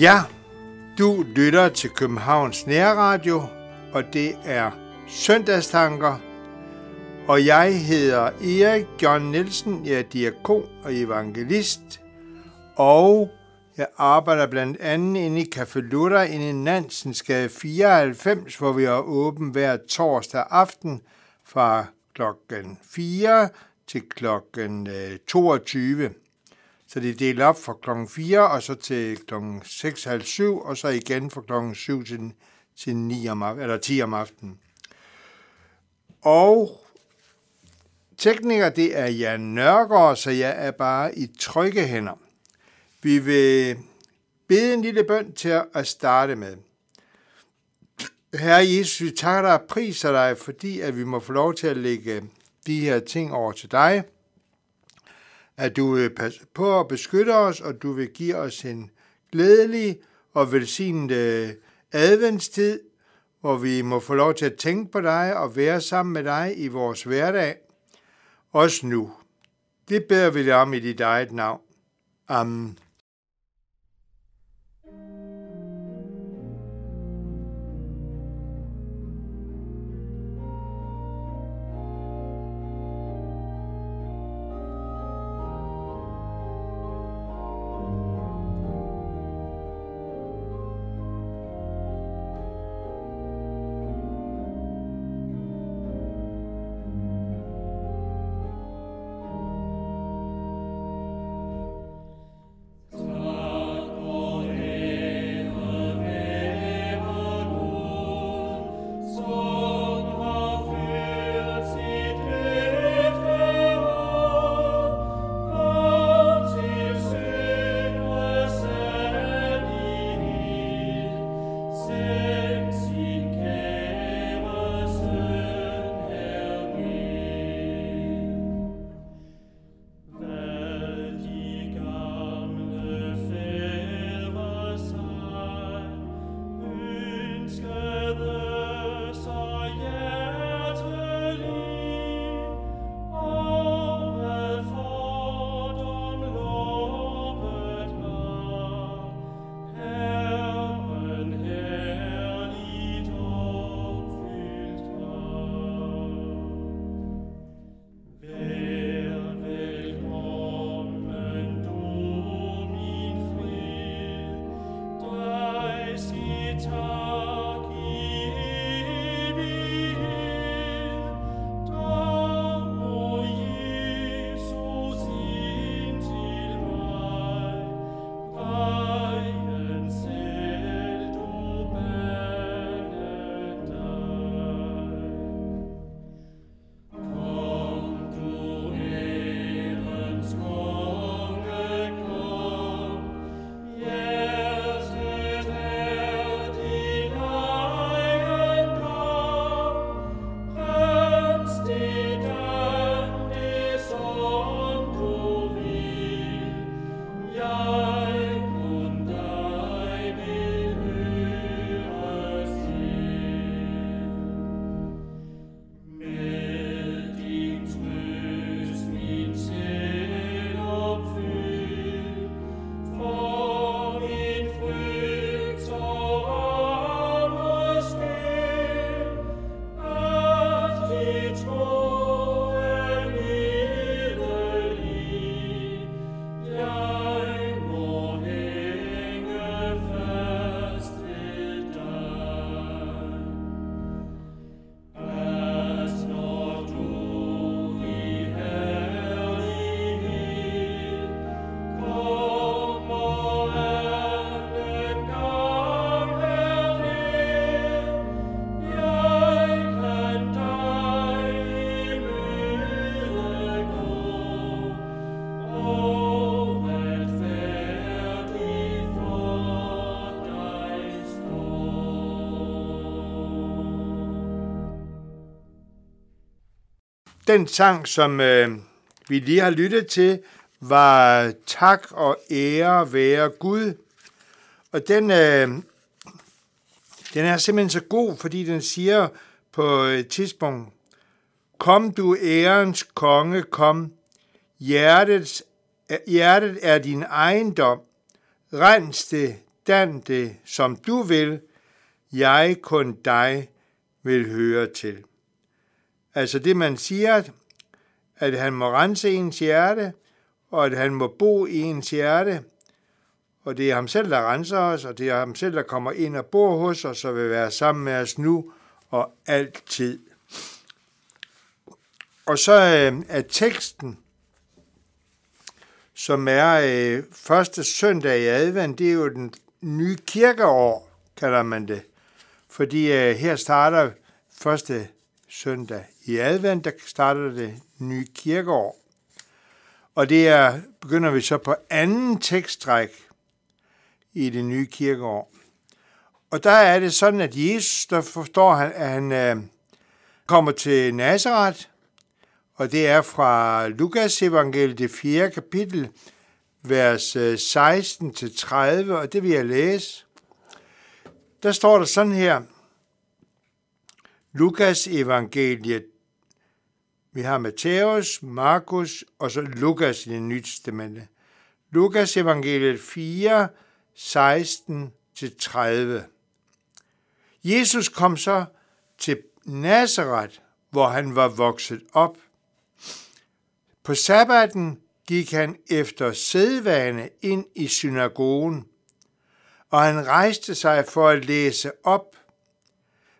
Ja, du lytter til Københavns Nærradio, og det er Søndagstanker. Og jeg hedder Erik John Nielsen, jeg er diakon og evangelist, og jeg arbejder blandt andet inde i Café Luther inde i Nansensgade 94, hvor vi har åben hver torsdag aften fra klokken 4 til klokken øh, 22. Så det er delt op fra klokken 4 og så til klokken 6.30 og så igen fra klokken 7 til, til 9 om, eller 10 om aftenen. Og tekniker, det er Jan Nørgaard, så jeg er bare i trygge hænder. Vi vil bede en lille bøn til at starte med. Herre Jesus, vi takker dig og priser dig, fordi at vi må få lov til at lægge de her ting over til dig – at du vil passe på at beskytte os, og du vil give os en glædelig og velsignet øh, adventstid, hvor vi må få lov til at tænke på dig og være sammen med dig i vores hverdag, også nu. Det beder vi dig om i dit eget navn. Amen. Den sang, som øh, vi lige har lyttet til, var Tak og ære være Gud. Og den, øh, den er simpelthen så god, fordi den siger på et tidspunkt, Kom du ærens konge, kom. Hjertet, hjertet er din ejendom. Rens det, dan det, som du vil, jeg kun dig vil høre til. Altså det, man siger, at han må rense ens hjerte, og at han må bo i ens hjerte, og det er ham selv, der renser os, og det er ham selv, der kommer ind og bor hos os, og vil være sammen med os nu og altid. Og så øh, er teksten, som er øh, første søndag i advent, det er jo den nye kirkeår, kalder man det. Fordi øh, her starter første søndag i advent, der starter det nye kirkeår. Og det er, begynder vi så på anden tekststræk i det nye kirkeår. Og der er det sådan, at Jesus, der forstår han, at han øh, kommer til Nazareth, og det er fra Lukas evangeliet, det 4. kapitel, vers øh, 16-30, og det vil jeg læse. Der står der sådan her, Lukas evangeliet, vi har Matthæus, Markus og så Lukas i det nye testamente. Lukas evangeliet 4, 16-30. Jesus kom så til Nazareth, hvor han var vokset op. På sabbaten gik han efter sædvane ind i synagogen, og han rejste sig for at læse op.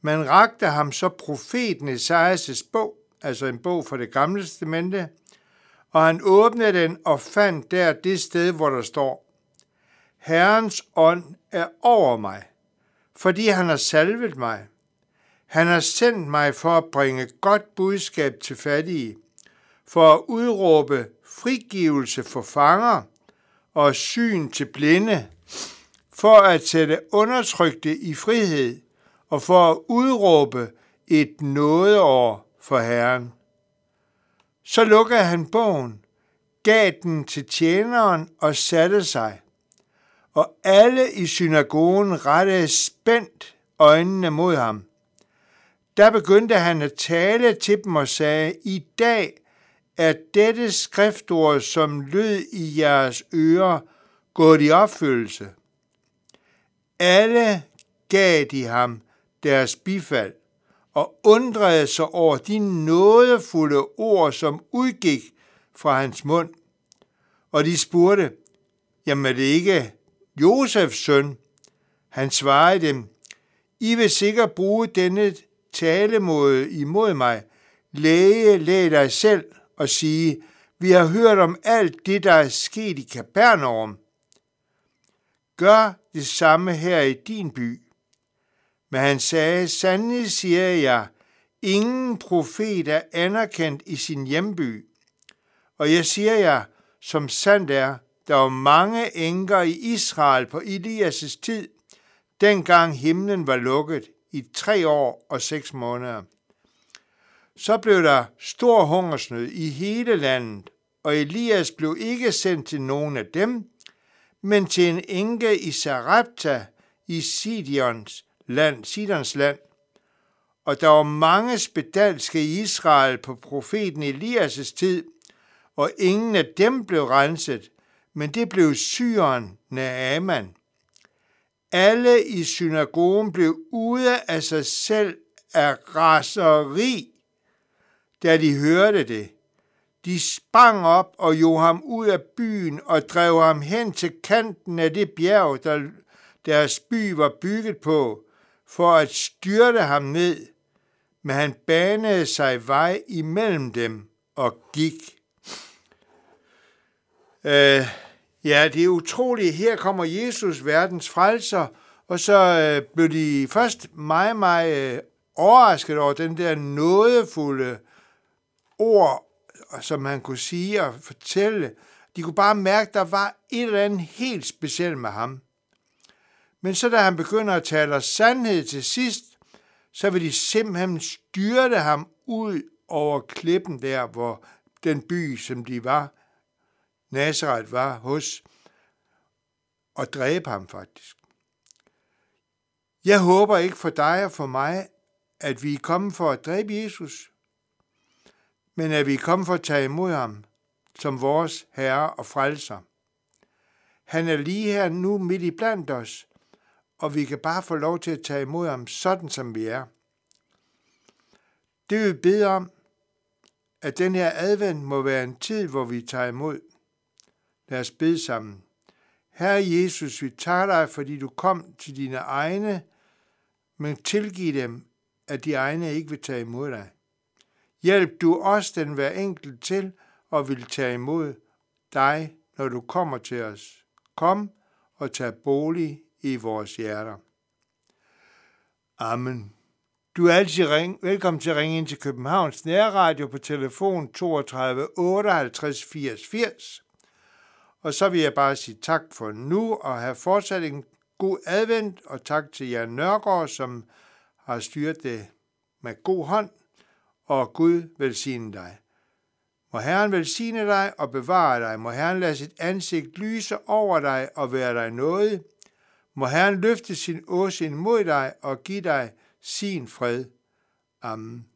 Man rakte ham så profeten Esajas' bog, altså en bog fra det gamle testamente, og han åbnede den og fandt der det sted, hvor der står, Herrens ånd er over mig, fordi han har salvet mig. Han har sendt mig for at bringe godt budskab til fattige, for at udråbe frigivelse for fanger og syn til blinde, for at sætte undertrykte i frihed og for at udråbe et nådeår for Herren. Så lukkede han bogen, gav den til tjeneren og satte sig. Og alle i synagogen rettede spændt øjnene mod ham. Der begyndte han at tale til dem og sagde, I dag er dette skriftord, som lød i jeres ører, gået i opfyldelse. Alle gav de ham deres bifald og undrede sig over de nådefulde ord, som udgik fra hans mund. Og de spurgte, jamen er det ikke Josefs søn? Han svarede dem, I vil sikkert bruge denne talemåde imod mig. Læge, læg dig selv og sige, vi har hørt om alt det, der er sket i Kapernaum. Gør det samme her i din by. Men han sagde, sandelig siger jeg, ingen profet er anerkendt i sin hjemby. Og jeg siger jer, som sandt er, der var mange enker i Israel på Elias' tid, dengang himlen var lukket i tre år og seks måneder. Så blev der stor hungersnød i hele landet, og Elias blev ikke sendt til nogen af dem, men til en enke i Sarepta i Sidions, land, Sidons land. Og der var mange spedalske i Israel på profeten Elias' tid, og ingen af dem blev renset, men det blev syren Naaman. Alle i synagogen blev ude af sig selv af raseri, da de hørte det. De sprang op og jog ham ud af byen og drev ham hen til kanten af det bjerg, der deres by var bygget på, for at styrte ham ned. Men han banede sig vej imellem dem og gik. Øh, ja, det er utroligt. Her kommer Jesus, verdens frelser, og så øh, blev de først meget, meget øh, overrasket over den der nådefulde ord, som han kunne sige og fortælle. De kunne bare mærke, at der var et eller andet helt specielt med ham. Men så da han begynder at tale sandhed til sidst, så vil de simpelthen styrte ham ud over klippen der, hvor den by, som de var, Nazareth var hos, og dræbe ham faktisk. Jeg håber ikke for dig og for mig, at vi er kommet for at dræbe Jesus, men at vi er kommet for at tage imod ham som vores Herre og Frelser. Han er lige her nu midt i blandt os, og vi kan bare få lov til at tage imod ham sådan, som vi er. Det vi bede om, at den her advent må være en tid, hvor vi tager imod. Lad os bede sammen. Herre Jesus, vi takker dig, fordi du kom til dine egne, men tilgiv dem, at de egne ikke vil tage imod dig. Hjælp du os den hver enkelt til og vil tage imod dig, når du kommer til os. Kom og tag bolig i vores hjerter. Amen. Du er altid ring, velkommen til at ringe ind til Københavns Nærradio på telefon 32 58 80 80. Og så vil jeg bare sige tak for nu og have fortsat en god advent, og tak til Jan Nørgaard, som har styret det med god hånd, og Gud velsigne dig. Må Herren velsigne dig og bevare dig. Må Herren lade sit ansigt lyse over dig og være dig noget. Må Herren løfte sin åsyn mod dig og give dig sin fred. Amen.